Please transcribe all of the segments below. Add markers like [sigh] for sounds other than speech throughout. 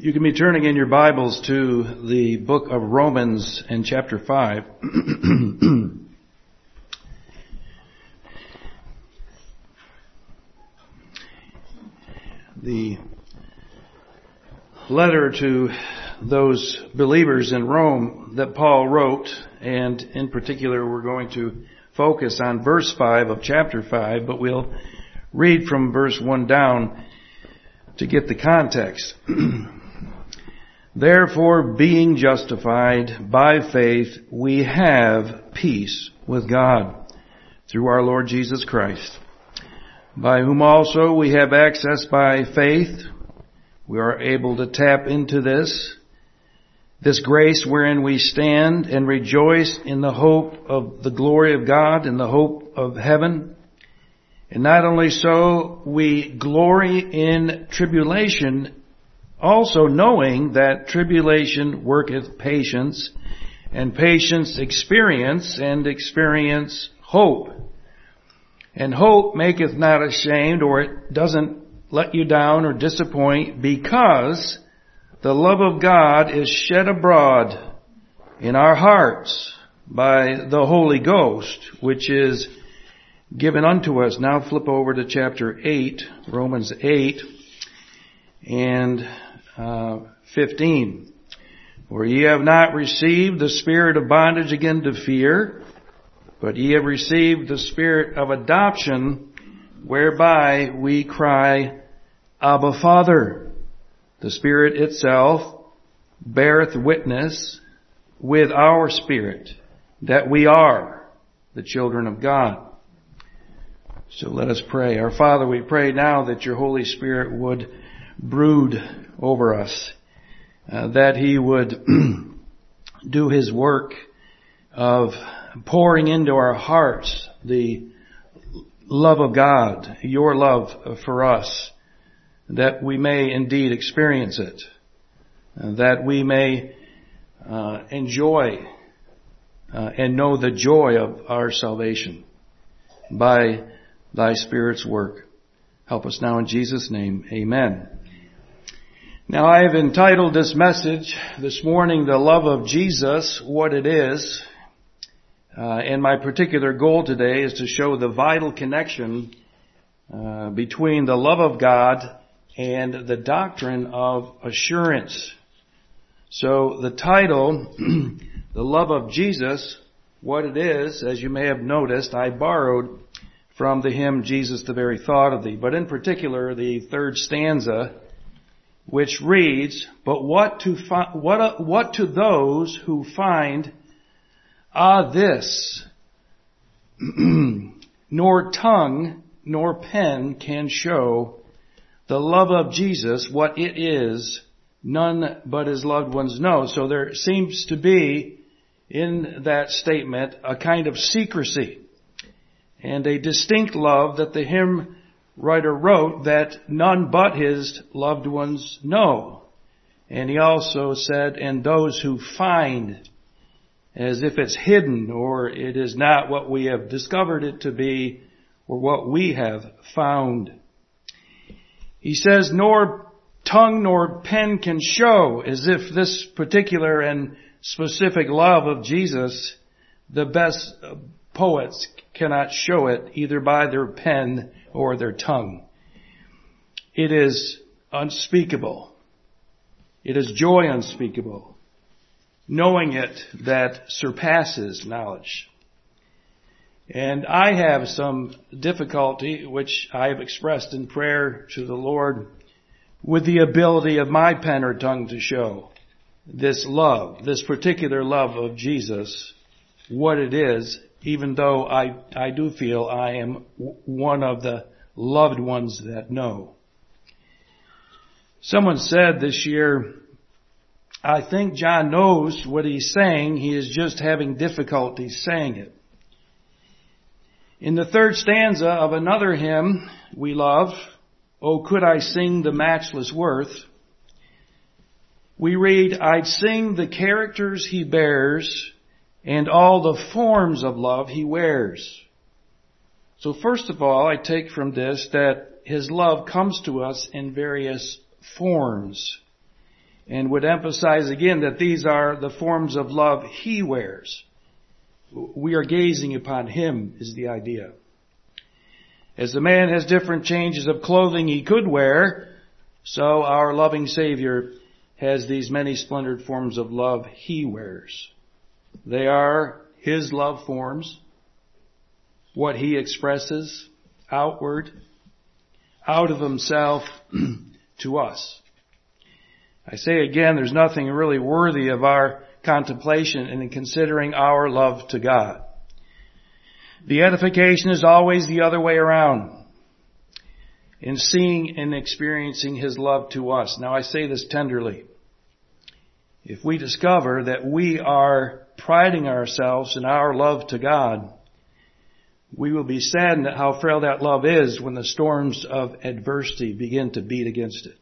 You can be turning in your Bibles to the book of Romans in chapter 5. [clears throat] the letter to those believers in Rome that Paul wrote, and in particular we're going to focus on verse 5 of chapter 5, but we'll read from verse 1 down to get the context. [clears throat] Therefore, being justified by faith, we have peace with God through our Lord Jesus Christ, by whom also we have access by faith. We are able to tap into this, this grace wherein we stand and rejoice in the hope of the glory of God and the hope of heaven. And not only so, we glory in tribulation also knowing that tribulation worketh patience, and patience experience, and experience hope. And hope maketh not ashamed, or it doesn't let you down or disappoint, because the love of God is shed abroad in our hearts by the Holy Ghost, which is given unto us. Now flip over to chapter 8, Romans 8, and uh, 15. For ye have not received the spirit of bondage again to fear, but ye have received the spirit of adoption, whereby we cry, Abba Father. The Spirit itself beareth witness with our spirit that we are the children of God. So let us pray. Our Father, we pray now that your Holy Spirit would brood over us, uh, that He would [clears throat] do His work of pouring into our hearts the love of God, your love for us, that we may indeed experience it, that we may uh, enjoy uh, and know the joy of our salvation by thy Spirit's work. Help us now in Jesus' name. Amen. Now I have entitled this message this morning, The Love of Jesus, What It Is. Uh, and my particular goal today is to show the vital connection uh, between the love of God and the doctrine of assurance. So the title, [clears throat] The Love of Jesus, What It Is, as you may have noticed, I borrowed from the hymn Jesus the very thought of thee, but in particular the third stanza which reads, But what to, fi- what, what to those who find, ah, this, [clears throat] nor tongue nor pen can show the love of Jesus, what it is, none but his loved ones know. So there seems to be in that statement a kind of secrecy and a distinct love that the hymn writer wrote that none but his loved ones know. And he also said, and those who find, as if it's hidden or it is not what we have discovered it to be or what we have found. He says, nor tongue nor pen can show as if this particular and specific love of Jesus, the best poets cannot show it either by their pen or their tongue. It is unspeakable. It is joy unspeakable. Knowing it that surpasses knowledge. And I have some difficulty, which I have expressed in prayer to the Lord, with the ability of my pen or tongue to show this love, this particular love of Jesus, what it is even though I, I do feel I am one of the loved ones that know. Someone said this year, I think John knows what he's saying, he is just having difficulty saying it. In the third stanza of another hymn we love, Oh, could I sing the matchless worth? We read, I'd sing the characters he bears and all the forms of love he wears. So first of all, I take from this that his love comes to us in various forms. and would emphasize again that these are the forms of love He wears. We are gazing upon Him is the idea. As the man has different changes of clothing he could wear, so our loving Savior has these many splendored forms of love He wears. They are His love forms, what He expresses outward, out of Himself [clears throat] to us. I say again, there's nothing really worthy of our contemplation in considering our love to God. The edification is always the other way around. In seeing and experiencing His love to us. Now I say this tenderly. If we discover that we are priding ourselves in our love to God, we will be saddened at how frail that love is when the storms of adversity begin to beat against it.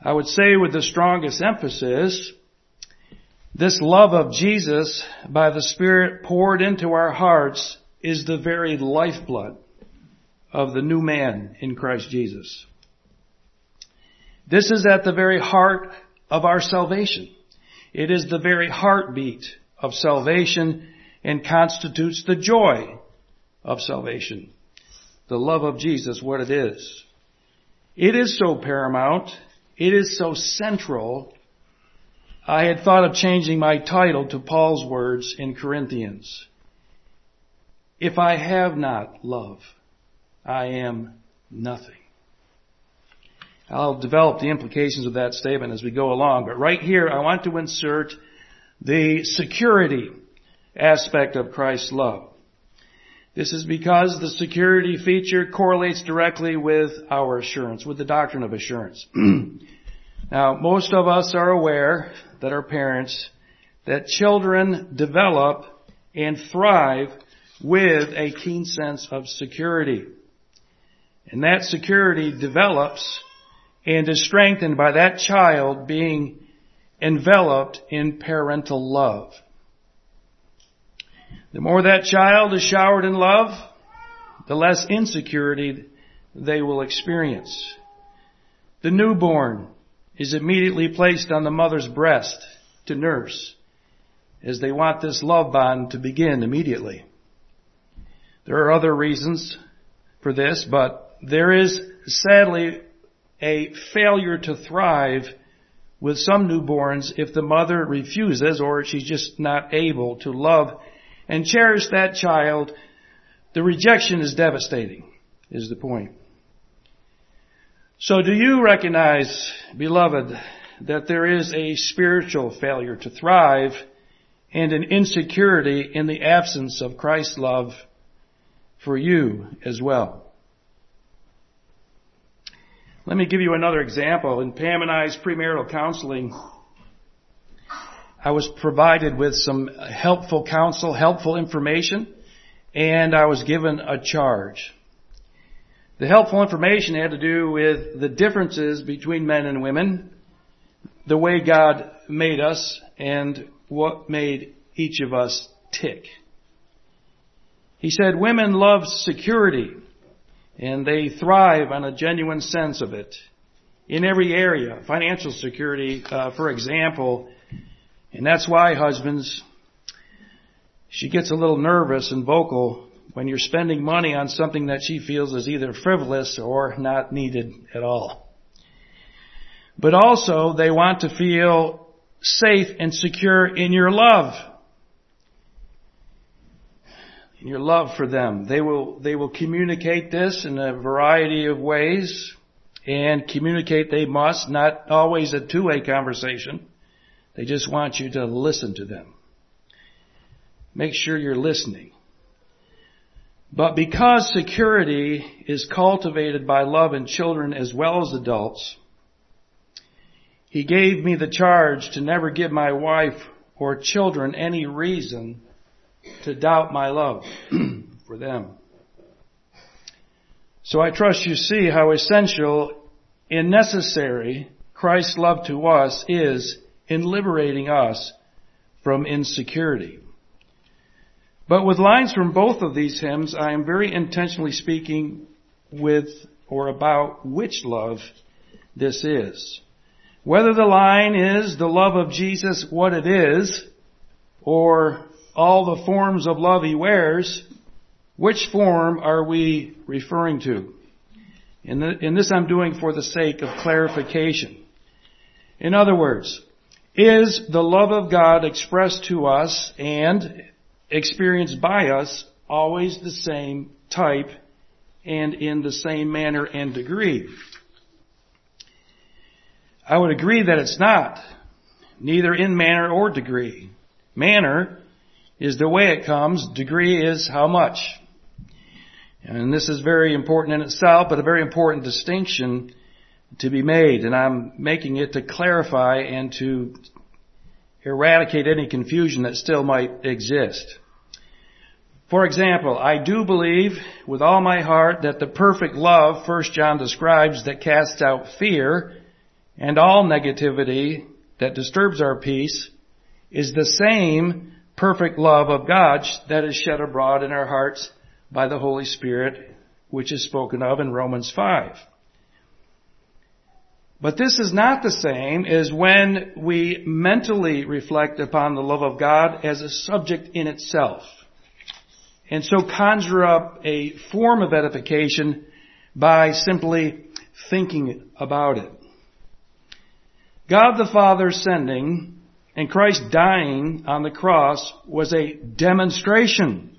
I would say with the strongest emphasis, this love of Jesus by the Spirit poured into our hearts is the very lifeblood of the new man in Christ Jesus. This is at the very heart of our salvation. It is the very heartbeat of salvation and constitutes the joy of salvation. The love of Jesus, what it is. It is so paramount it is so central. I had thought of changing my title to Paul's words in Corinthians. If I have not love, I am nothing. I'll develop the implications of that statement as we go along, but right here I want to insert the security aspect of Christ's love. This is because the security feature correlates directly with our assurance, with the doctrine of assurance. [clears throat] now, most of us are aware that our parents, that children develop and thrive with a keen sense of security. And that security develops and is strengthened by that child being enveloped in parental love. The more that child is showered in love, the less insecurity they will experience. The newborn is immediately placed on the mother's breast to nurse as they want this love bond to begin immediately. There are other reasons for this, but there is sadly a failure to thrive with some newborns if the mother refuses or she's just not able to love and cherish that child, the rejection is devastating, is the point. So do you recognize, beloved, that there is a spiritual failure to thrive and an insecurity in the absence of Christ's love for you as well? Let me give you another example. In Pam and I's premarital counseling, I was provided with some helpful counsel, helpful information, and I was given a charge. The helpful information had to do with the differences between men and women, the way God made us, and what made each of us tick. He said women love security and they thrive on a genuine sense of it in every area. Financial security, uh, for example, and that's why, husbands, she gets a little nervous and vocal when you're spending money on something that she feels is either frivolous or not needed at all. But also, they want to feel safe and secure in your love. Your love for them. They will, they will communicate this in a variety of ways and communicate they must, not always a two-way conversation. They just want you to listen to them. Make sure you're listening. But because security is cultivated by love in children as well as adults, he gave me the charge to never give my wife or children any reason to doubt my love [clears throat] for them. So I trust you see how essential and necessary Christ's love to us is in liberating us from insecurity. But with lines from both of these hymns, I am very intentionally speaking with or about which love this is. Whether the line is the love of Jesus what it is, or all the forms of love he wears, which form are we referring to? In, the, in this I'm doing for the sake of clarification. In other words, is the love of God expressed to us and experienced by us always the same type and in the same manner and degree? I would agree that it's not, neither in manner or degree. Manner is the way it comes, degree is how much. And this is very important in itself, but a very important distinction to be made. And I'm making it to clarify and to eradicate any confusion that still might exist. For example, I do believe with all my heart that the perfect love, First John describes, that casts out fear and all negativity that disturbs our peace is the same perfect love of God that is shed abroad in our hearts by the Holy Spirit, which is spoken of in Romans 5. But this is not the same as when we mentally reflect upon the love of God as a subject in itself. And so conjure up a form of edification by simply thinking about it. God the Father sending and Christ dying on the cross was a demonstration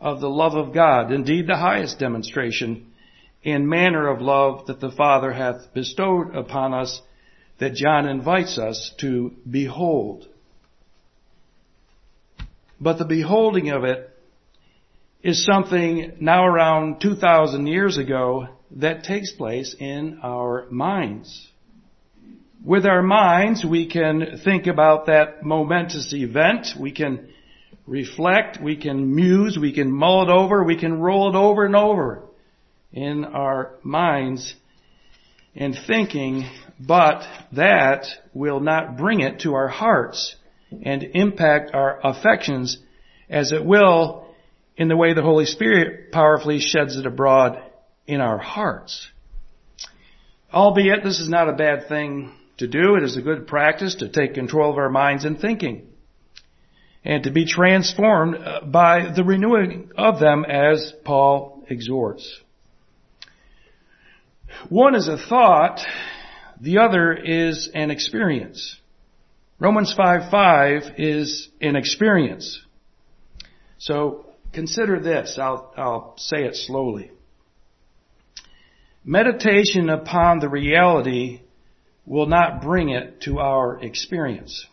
of the love of God, indeed the highest demonstration in manner of love that the Father hath bestowed upon us that John invites us to behold. But the beholding of it is something now around 2,000 years ago that takes place in our minds. With our minds, we can think about that momentous event. We can reflect. We can muse. We can mull it over. We can roll it over and over in our minds and thinking, but that will not bring it to our hearts and impact our affections as it will in the way the Holy Spirit powerfully sheds it abroad in our hearts. Albeit this is not a bad thing to do. It is a good practice to take control of our minds and thinking and to be transformed uh, by the renewing of them as Paul exhorts. One is a thought, the other is an experience. Romans 5 5 is an experience. So consider this. I'll, I'll say it slowly. Meditation upon the reality will not bring it to our experience.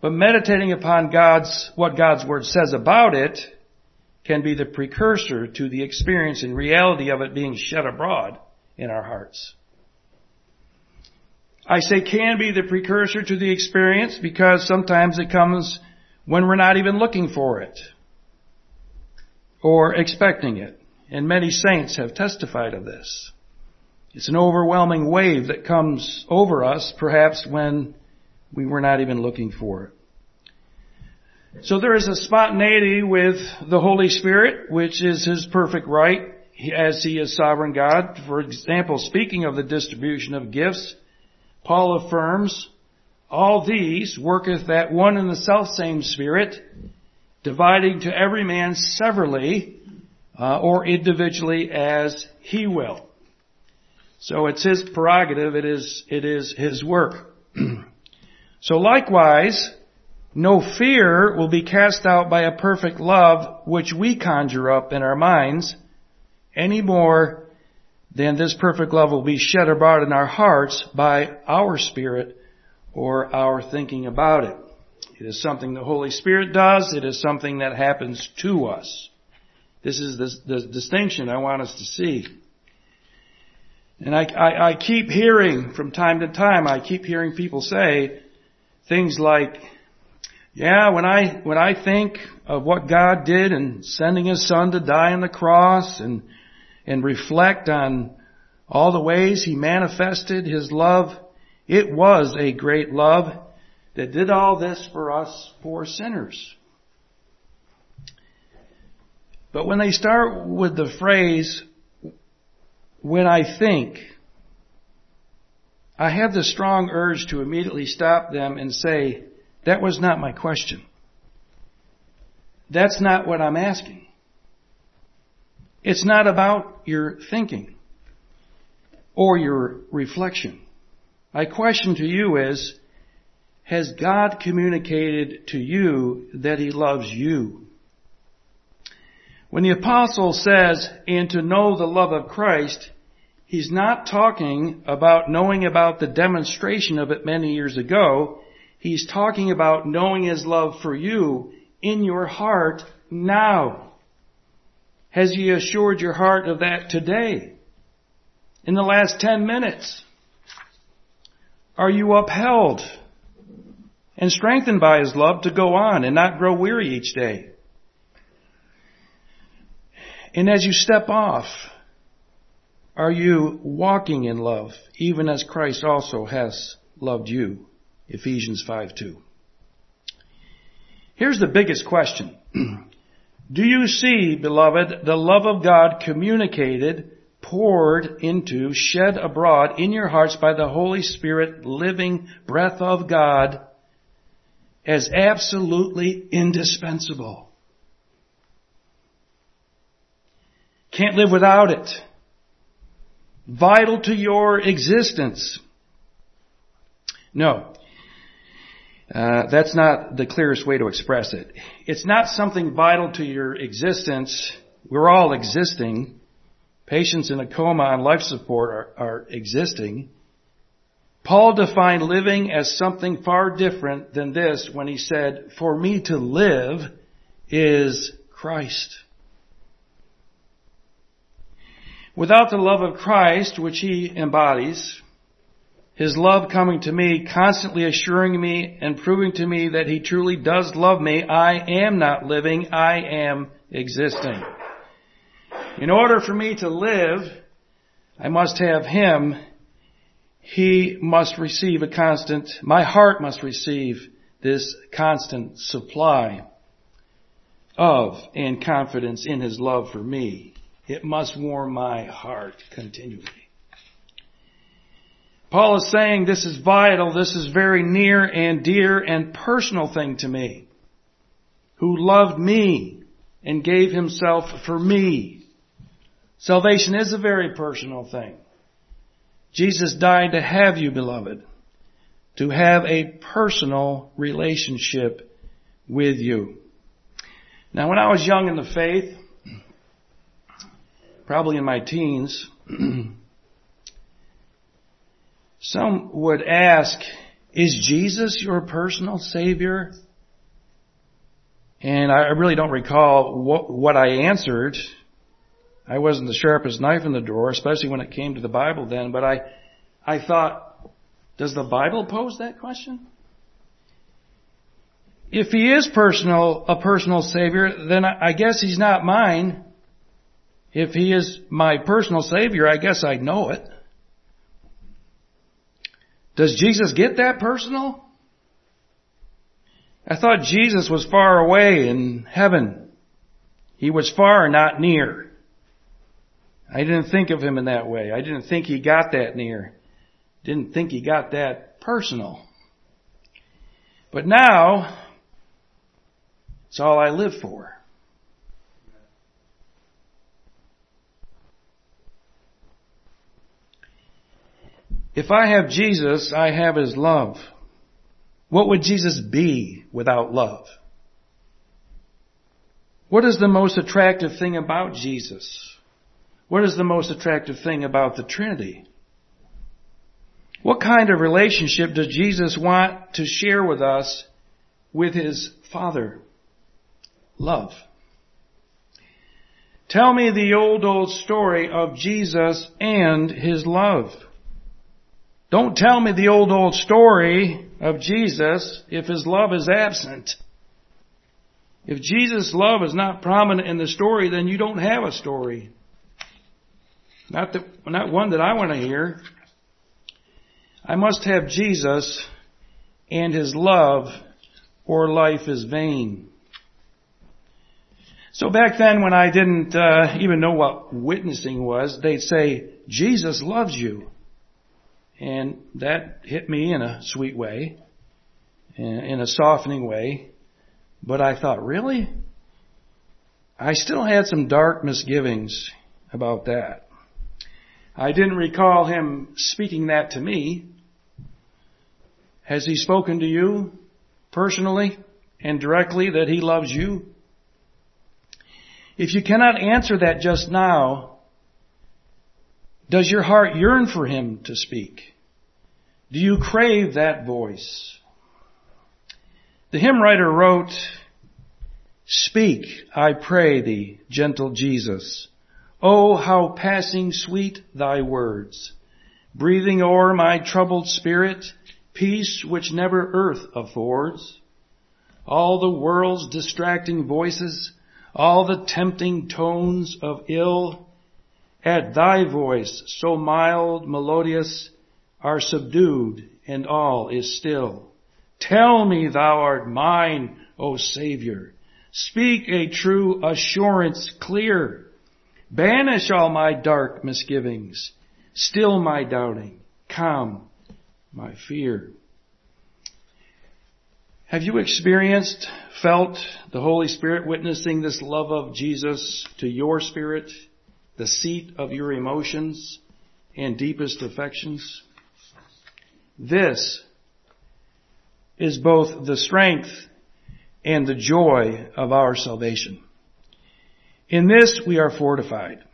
But meditating upon God's, what God's Word says about it can be the precursor to the experience and reality of it being shed abroad in our hearts. I say can be the precursor to the experience because sometimes it comes when we're not even looking for it or expecting it. And many saints have testified of this. It's an overwhelming wave that comes over us, perhaps when we were not even looking for it. So there is a spontaneity with the Holy Spirit, which is His perfect right, as He is sovereign God. For example, speaking of the distribution of gifts, Paul affirms, all these worketh that one and the self same Spirit, dividing to every man severally, uh, or individually as He will. So it's his prerogative, it is, it is his work. [clears throat] so likewise, no fear will be cast out by a perfect love which we conjure up in our minds any more than this perfect love will be shed abroad in our hearts by our spirit or our thinking about it. It is something the Holy Spirit does. It is something that happens to us. This is the, the distinction I want us to see. And I, I, I keep hearing from time to time, I keep hearing people say things like, yeah, when I, when I think of what God did in sending His Son to die on the cross and, and reflect on all the ways He manifested His love, it was a great love that did all this for us poor sinners. But when they start with the phrase, when I think, I have the strong urge to immediately stop them and say, that was not my question. That's not what I'm asking. It's not about your thinking or your reflection. My question to you is, has God communicated to you that He loves you? When the apostle says, and to know the love of Christ, he's not talking about knowing about the demonstration of it many years ago. He's talking about knowing His love for you in your heart now. Has He assured your heart of that today? In the last ten minutes? Are you upheld and strengthened by His love to go on and not grow weary each day? And as you step off, are you walking in love, even as Christ also has loved you? Ephesians 5 2. Here's the biggest question. [clears throat] Do you see, beloved, the love of God communicated poured into, shed abroad in your hearts by the Holy Spirit, living breath of God as absolutely indispensable. Can't live without it. Vital to your existence. No. Uh, that's not the clearest way to express it. It's not something vital to your existence. We're all existing. Patients in a coma on life support are, are existing. Paul defined living as something far different than this when he said, for me to live is Christ. Without the love of Christ, which he embodies, his love coming to me, constantly assuring me and proving to me that he truly does love me, I am not living, I am existing. In order for me to live, I must have Him. He must receive a constant, my heart must receive this constant supply of and confidence in His love for me. It must warm my heart continually. Paul is saying this is vital, this is very near and dear and personal thing to me. Who loved me and gave himself for me. Salvation is a very personal thing. Jesus died to have you, beloved, to have a personal relationship with you. Now, when I was young in the faith, probably in my teens, some would ask, is Jesus your personal Savior? And I really don't recall what, what I answered. I wasn't the sharpest knife in the drawer, especially when it came to the Bible then, but I, I thought, does the Bible pose that question? If he is personal, a personal savior, then I guess he's not mine. If he is my personal savior, I guess I know it. Does Jesus get that personal? I thought Jesus was far away in heaven. He was far, not near. I didn't think of him in that way. I didn't think he got that near. Didn't think he got that personal. But now, it's all I live for. If I have Jesus, I have His love. What would Jesus be without love? What is the most attractive thing about Jesus? What is the most attractive thing about the Trinity? What kind of relationship does Jesus want to share with us with His Father? Love. Tell me the old, old story of Jesus and His love. Don't tell me the old, old story of Jesus if His love is absent. If Jesus' love is not prominent in the story, then you don't have a story. Not that, not one that I want to hear. I must have Jesus and His love or life is vain. So back then when I didn't uh, even know what witnessing was, they'd say, Jesus loves you. And that hit me in a sweet way, in a softening way. But I thought, really? I still had some dark misgivings about that. I didn't recall him speaking that to me. Has he spoken to you personally and directly that he loves you? If you cannot answer that just now, does your heart yearn for him to speak? Do you crave that voice? The hymn writer wrote, Speak, I pray thee, gentle Jesus. Oh, how passing sweet thy words, breathing o'er my troubled spirit, peace which never earth affords. All the world's distracting voices, all the tempting tones of ill, at thy voice so mild, melodious, are subdued and all is still. Tell me thou art mine, O Savior. Speak a true assurance clear. Banish all my dark misgivings. Still my doubting. Calm my fear. Have you experienced, felt the Holy Spirit witnessing this love of Jesus to your spirit, the seat of your emotions and deepest affections? This is both the strength and the joy of our salvation. In this we are fortified.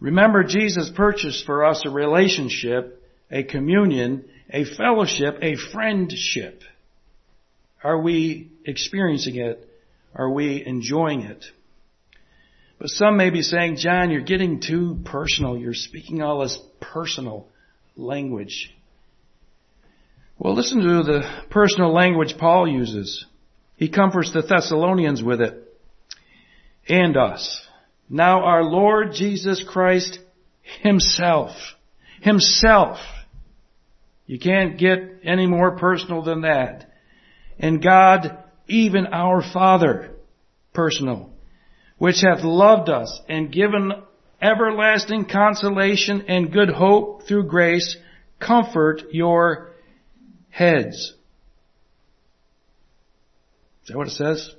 Remember Jesus purchased for us a relationship, a communion, a fellowship, a friendship. Are we experiencing it? Are we enjoying it? But some may be saying, John, you're getting too personal. You're speaking all this personal language. Well, listen to the personal language Paul uses. He comforts the Thessalonians with it. And us. Now our Lord Jesus Christ Himself. Himself. You can't get any more personal than that. And God, even our Father, personal, which hath loved us and given everlasting consolation and good hope through grace, comfort your heads. Is that what it says?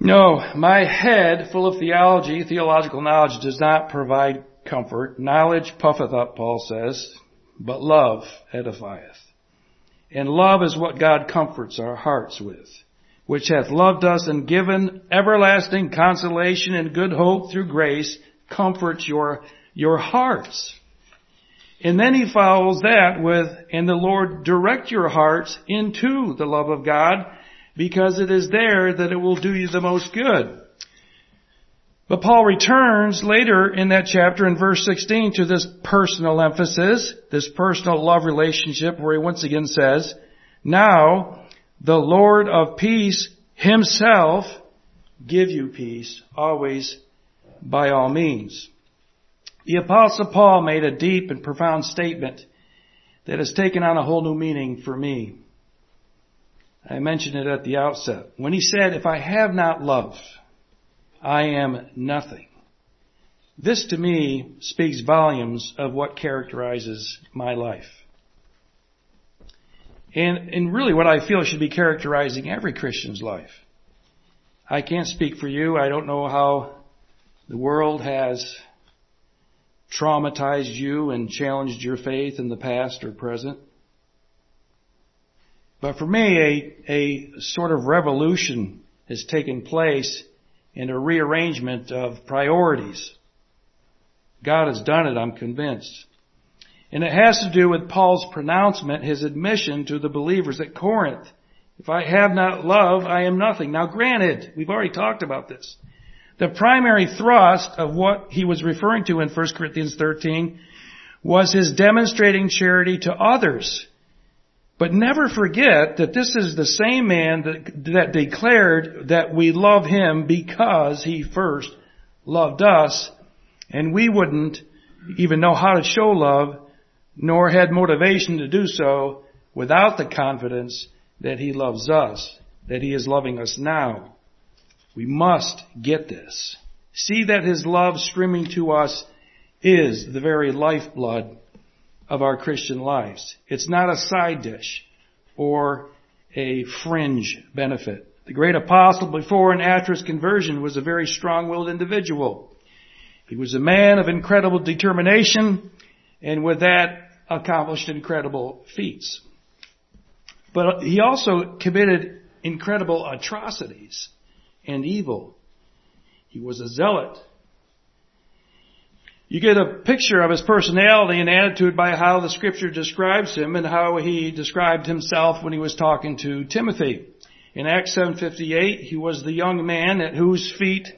No, my head, full of theology, theological knowledge, does not provide comfort. Knowledge puffeth up, Paul says, but love edifieth. And love is what God comforts our hearts with, which hath loved us and given everlasting consolation and good hope through grace, comforts your, your hearts. And then he follows that with, and the Lord direct your hearts into the love of God because it is there that it will do you the most good. But Paul returns later in that chapter in verse 16 to this personal emphasis, this personal love relationship where he once again says, now the Lord of peace himself give you peace always by all means. The apostle Paul made a deep and profound statement that has taken on a whole new meaning for me. I mentioned it at the outset. When he said, if I have not love, I am nothing. This to me speaks volumes of what characterizes my life. And, and really what I feel should be characterizing every Christian's life. I can't speak for you. I don't know how the world has traumatized you and challenged your faith in the past or present. But for me, a, a sort of revolution has taken place in a rearrangement of priorities. God has done it, I'm convinced. And it has to do with Paul's pronouncement, his admission to the believers at Corinth. If I have not love, I am nothing. Now granted, we've already talked about this. The primary thrust of what he was referring to in 1 Corinthians 13 was his demonstrating charity to others. But never forget that this is the same man that, that declared that we love him because he first loved us and we wouldn't even know how to show love nor had motivation to do so without the confidence that he loves us, that he is loving us now. We must get this. See that His love streaming to us is the very lifeblood of our Christian lives. It's not a side dish or a fringe benefit. The great apostle before and after his conversion was a very strong-willed individual. He was a man of incredible determination and with that accomplished incredible feats. But he also committed incredible atrocities and evil. He was a zealot. You get a picture of his personality and attitude by how the scripture describes him and how he described himself when he was talking to Timothy. In Acts 7:58, he was the young man at whose feet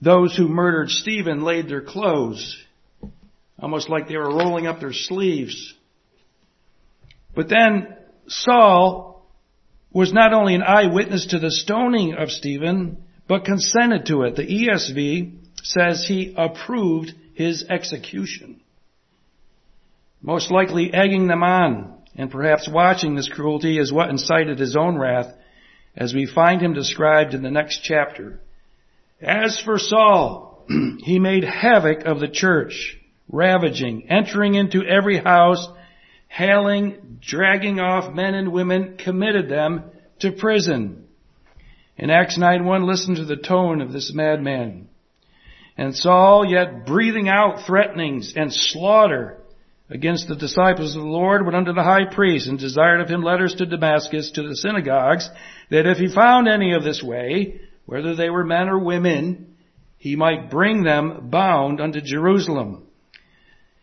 those who murdered Stephen laid their clothes, almost like they were rolling up their sleeves. But then Saul was not only an eyewitness to the stoning of Stephen, but consented to it. The ESV says he approved his execution. Most likely egging them on and perhaps watching this cruelty is what incited his own wrath as we find him described in the next chapter. As for Saul, [clears throat] he made havoc of the church, ravaging, entering into every house, hailing, dragging off men and women, committed them to prison. In Acts 9.1, listen to the tone of this madman. And Saul, yet breathing out threatenings and slaughter against the disciples of the Lord, went unto the high priest and desired of him letters to Damascus to the synagogues, that if he found any of this way, whether they were men or women, he might bring them bound unto Jerusalem.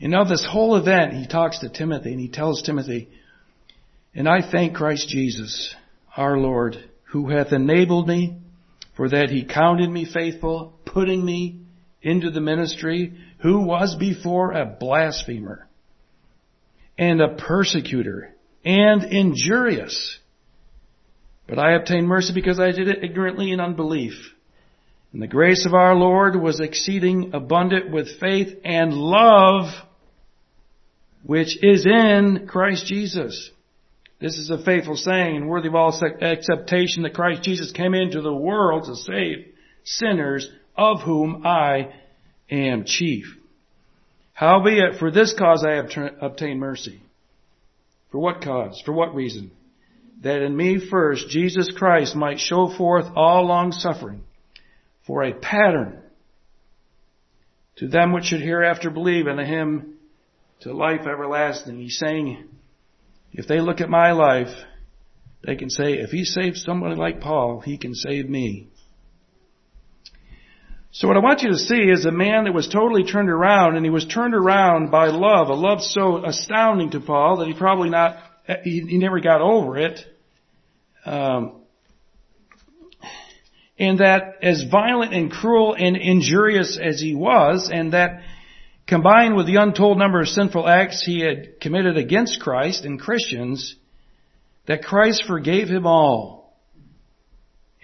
And of this whole event, he talks to Timothy and he tells Timothy, and I thank Christ Jesus, our Lord, who hath enabled me for that he counted me faithful, putting me into the ministry, who was before a blasphemer and a persecutor and injurious. But I obtained mercy because I did it ignorantly in unbelief. And the grace of our Lord was exceeding abundant with faith and love, which is in Christ Jesus. This is a faithful saying and worthy of all acceptation that Christ Jesus came into the world to save sinners, of whom I am chief. Howbeit, for this cause I have obtained mercy. For what cause? For what reason? That in me first Jesus Christ might show forth all long suffering for a pattern to them which should hereafter believe in him to life everlasting. He's saying, if they look at my life, they can say, if he saved somebody like Paul, he can save me. So what I want you to see is a man that was totally turned around, and he was turned around by love, a love so astounding to Paul that he probably not, he, he never got over it. Um, and that as violent and cruel and injurious as he was, and that combined with the untold number of sinful acts he had committed against Christ and Christians, that Christ forgave him all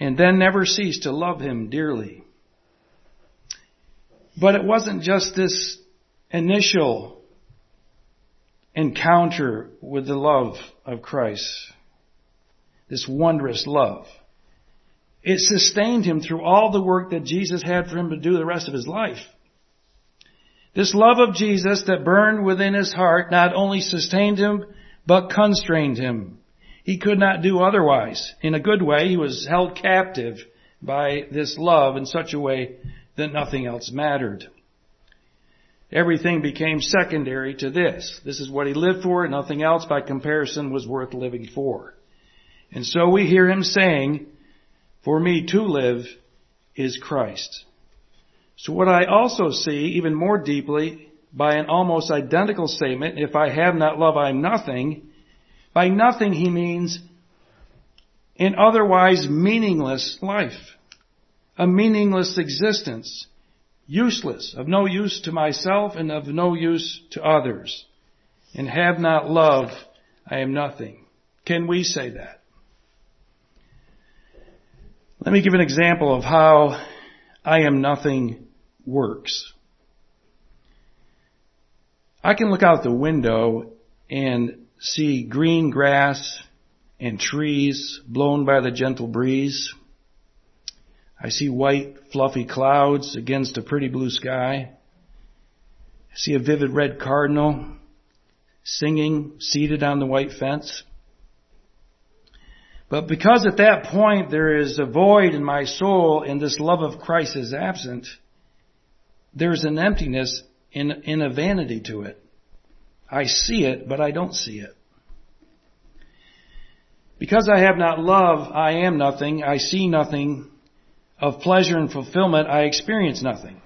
and then never ceased to love him dearly. But it wasn't just this initial encounter with the love of Christ, this wondrous love. It sustained him through all the work that Jesus had for him to do the rest of his life. This love of Jesus that burned within his heart not only sustained him, but constrained him. He could not do otherwise. In a good way, he was held captive by this love in such a way that nothing else mattered. Everything became secondary to this. This is what he lived for, and nothing else by comparison was worth living for. And so we hear him saying, for me to live is Christ. So what I also see even more deeply by an almost identical statement, if I have not love, I am nothing. By nothing he means an otherwise meaningless life, a meaningless existence, useless, of no use to myself and of no use to others, and have not love, I am nothing. Can we say that? Let me give an example of how I am nothing works. I can look out the window and see green grass and trees blown by the gentle breeze. I see white fluffy clouds against a pretty blue sky. I see a vivid red cardinal singing seated on the white fence. But because at that point there is a void in my soul and this love of Christ is absent, there's an emptiness in, in a vanity to it. I see it, but I don't see it. Because I have not love, I am nothing. I see nothing. Of pleasure and fulfillment, I experience nothing.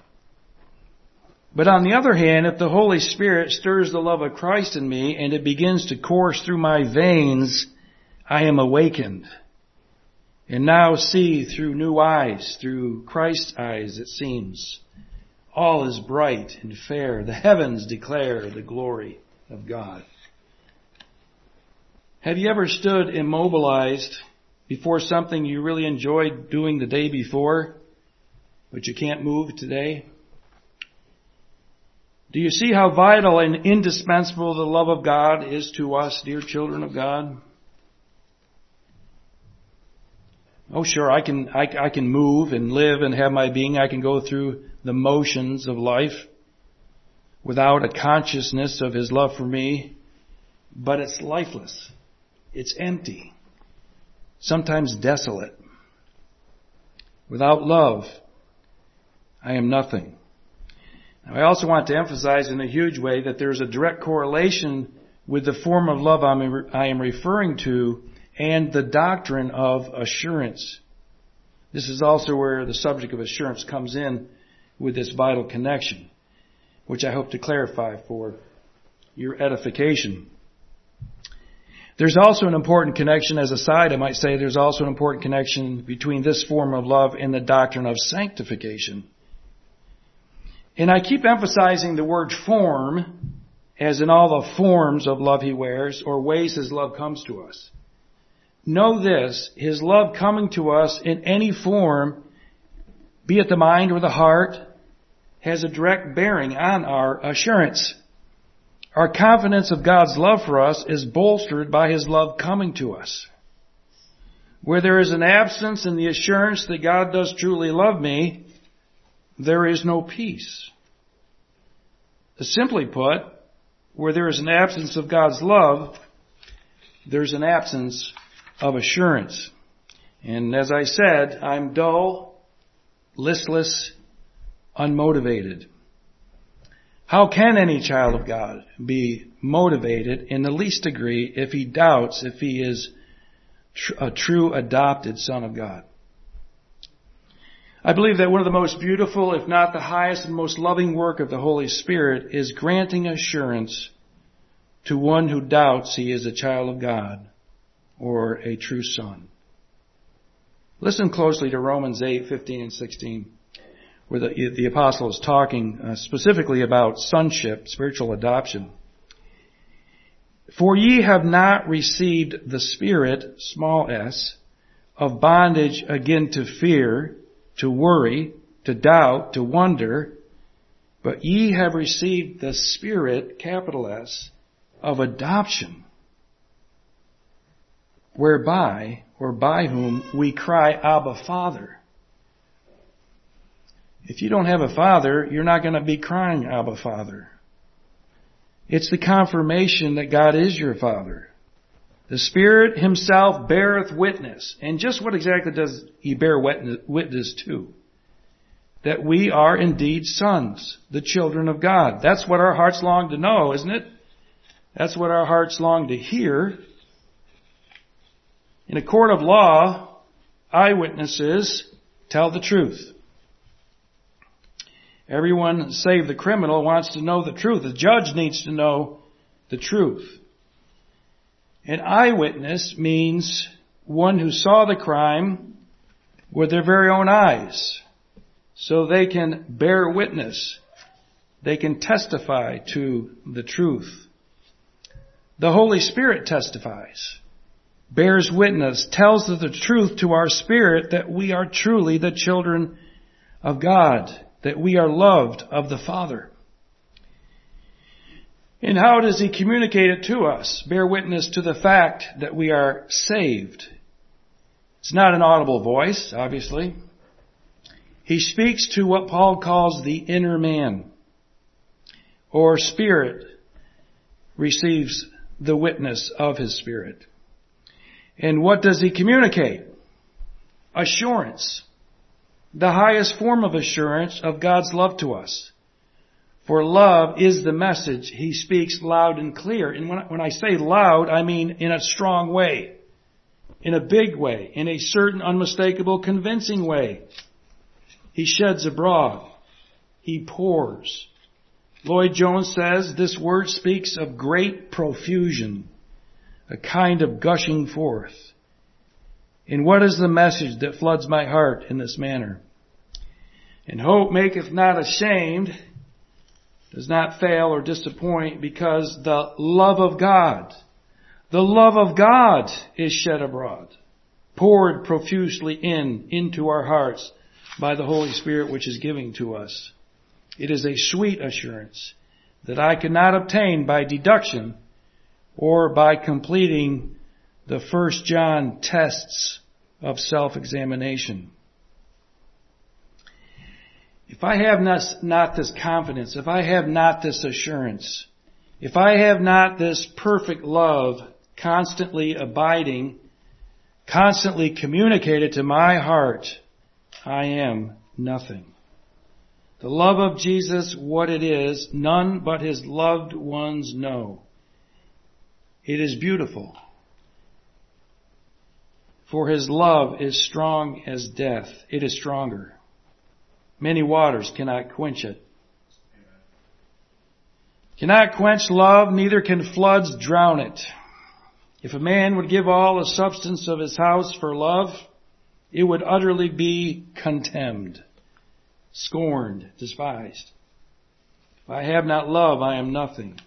But on the other hand, if the Holy Spirit stirs the love of Christ in me and it begins to course through my veins, I am awakened. And now see through new eyes, through Christ's eyes, it seems. All is bright and fair. The heavens declare the glory of God. Have you ever stood immobilized before something you really enjoyed doing the day before, but you can't move today? Do you see how vital and indispensable the love of God is to us, dear children of God? Oh sure, I can, I, I can move and live and have my being. I can go through the motions of life without a consciousness of His love for me, but it's lifeless. It's empty. Sometimes desolate. Without love, I am nothing. Now, I also want to emphasize in a huge way that there's a direct correlation with the form of love I am referring to and the doctrine of assurance. This is also where the subject of assurance comes in with this vital connection which I hope to clarify for your edification. There's also an important connection, as a side, I might say, there's also an important connection between this form of love and the doctrine of sanctification. And I keep emphasizing the word form, as in all the forms of love he wears, or ways his love comes to us. Know this, his love coming to us in any form, be it the mind or the heart, has a direct bearing on our assurance. Our confidence of God's love for us is bolstered by His love coming to us. Where there is an absence in the assurance that God does truly love me, there is no peace. Simply put, where there is an absence of God's love, there's an absence of assurance. And as I said, I'm dull, listless, unmotivated. How can any child of God be motivated in the least degree if he doubts if he is a true adopted son of God? I believe that one of the most beautiful, if not the highest and most loving work of the Holy Spirit is granting assurance to one who doubts he is a child of God or a true son. Listen closely to Romans 8, 15 and 16 where the, the apostle is talking uh, specifically about sonship, spiritual adoption. For ye have not received the spirit, small s, of bondage again to fear, to worry, to doubt, to wonder, but ye have received the spirit, capital S, of adoption, whereby, or by whom we cry, Abba Father. If you don't have a father, you're not going to be crying, Abba Father. It's the confirmation that God is your Father. The Spirit Himself beareth witness. And just what exactly does He bear witness to? That we are indeed sons, the children of God. That's what our hearts long to know, isn't it? That's what our hearts long to hear. In a court of law, eyewitnesses tell the truth. Everyone save the criminal wants to know the truth. The judge needs to know the truth. An eyewitness means one who saw the crime with their very own eyes. so they can bear witness. They can testify to the truth. The Holy Spirit testifies, bears witness, tells the truth to our spirit that we are truly the children of God, that we are loved of the Father. And how does He communicate it to us? Bear witness to the fact that we are saved. It's not an audible voice, obviously. He speaks to what Paul calls the inner man or spirit receives the witness of his spirit. And what does he communicate? Assurance. The highest form of assurance of God's love to us. For love is the message he speaks loud and clear. And when, when I say loud, I mean in a strong way, in a big way, in a certain unmistakable convincing way. He sheds abroad. He pours. Lloyd Jones says this word speaks of great profusion, a kind of gushing forth. And what is the message that floods my heart in this manner? And hope maketh not ashamed, does not fail or disappoint because the love of God, the love of God is shed abroad, poured profusely in, into our hearts by the Holy Spirit which is giving to us. It is a sweet assurance that I cannot obtain by deduction or by completing the first John tests of self-examination. If I have not, not this confidence, if I have not this assurance, if I have not this perfect love constantly abiding, constantly communicated to my heart, I am nothing. The love of Jesus, what it is, none but his loved ones know. It is beautiful. For his love is strong as death. It is stronger. Many waters cannot quench it. Cannot quench love, neither can floods drown it. If a man would give all the substance of his house for love, it would utterly be contemned, scorned, despised. If I have not love, I am nothing.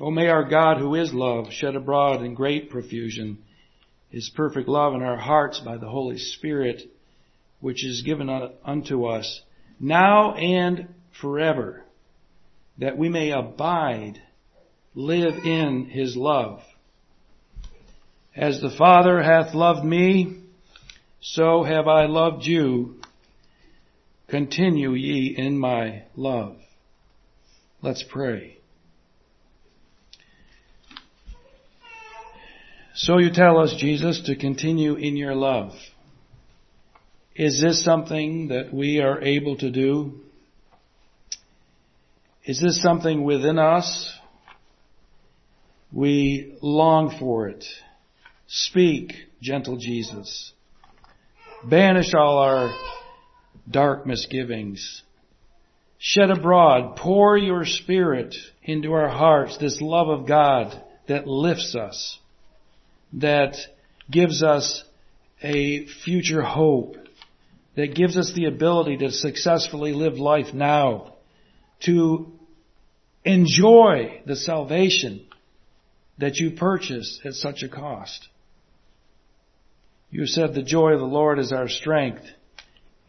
O may our God, who is love, shed abroad in great profusion his perfect love in our hearts by the Holy Spirit, which is given unto us now and forever, that we may abide, live in his love. As the Father hath loved me, so have I loved you. Continue ye in my love. Let's pray. So you tell us, Jesus, to continue in your love. Is this something that we are able to do? Is this something within us? We long for it. Speak, gentle Jesus. Banish all our dark misgivings. Shed abroad, pour your spirit into our hearts, this love of God that lifts us, that gives us a future hope, that gives us the ability to successfully live life now, to enjoy the salvation that you purchased at such a cost. You said the joy of the Lord is our strength.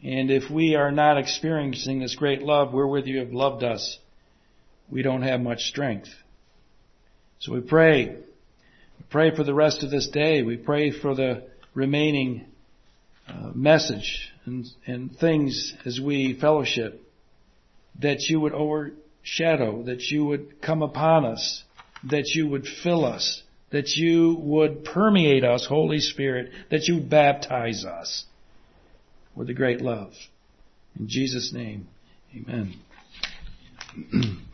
And if we are not experiencing this great love wherewith you have loved us, we don't have much strength. So we pray. Pray for the rest of this day. We pray for the remaining uh, message and, and things as we fellowship that you would overshadow, that you would come upon us, that you would fill us, that you would permeate us, Holy Spirit, that you baptize us with the great love. In Jesus' name, amen. [clears throat]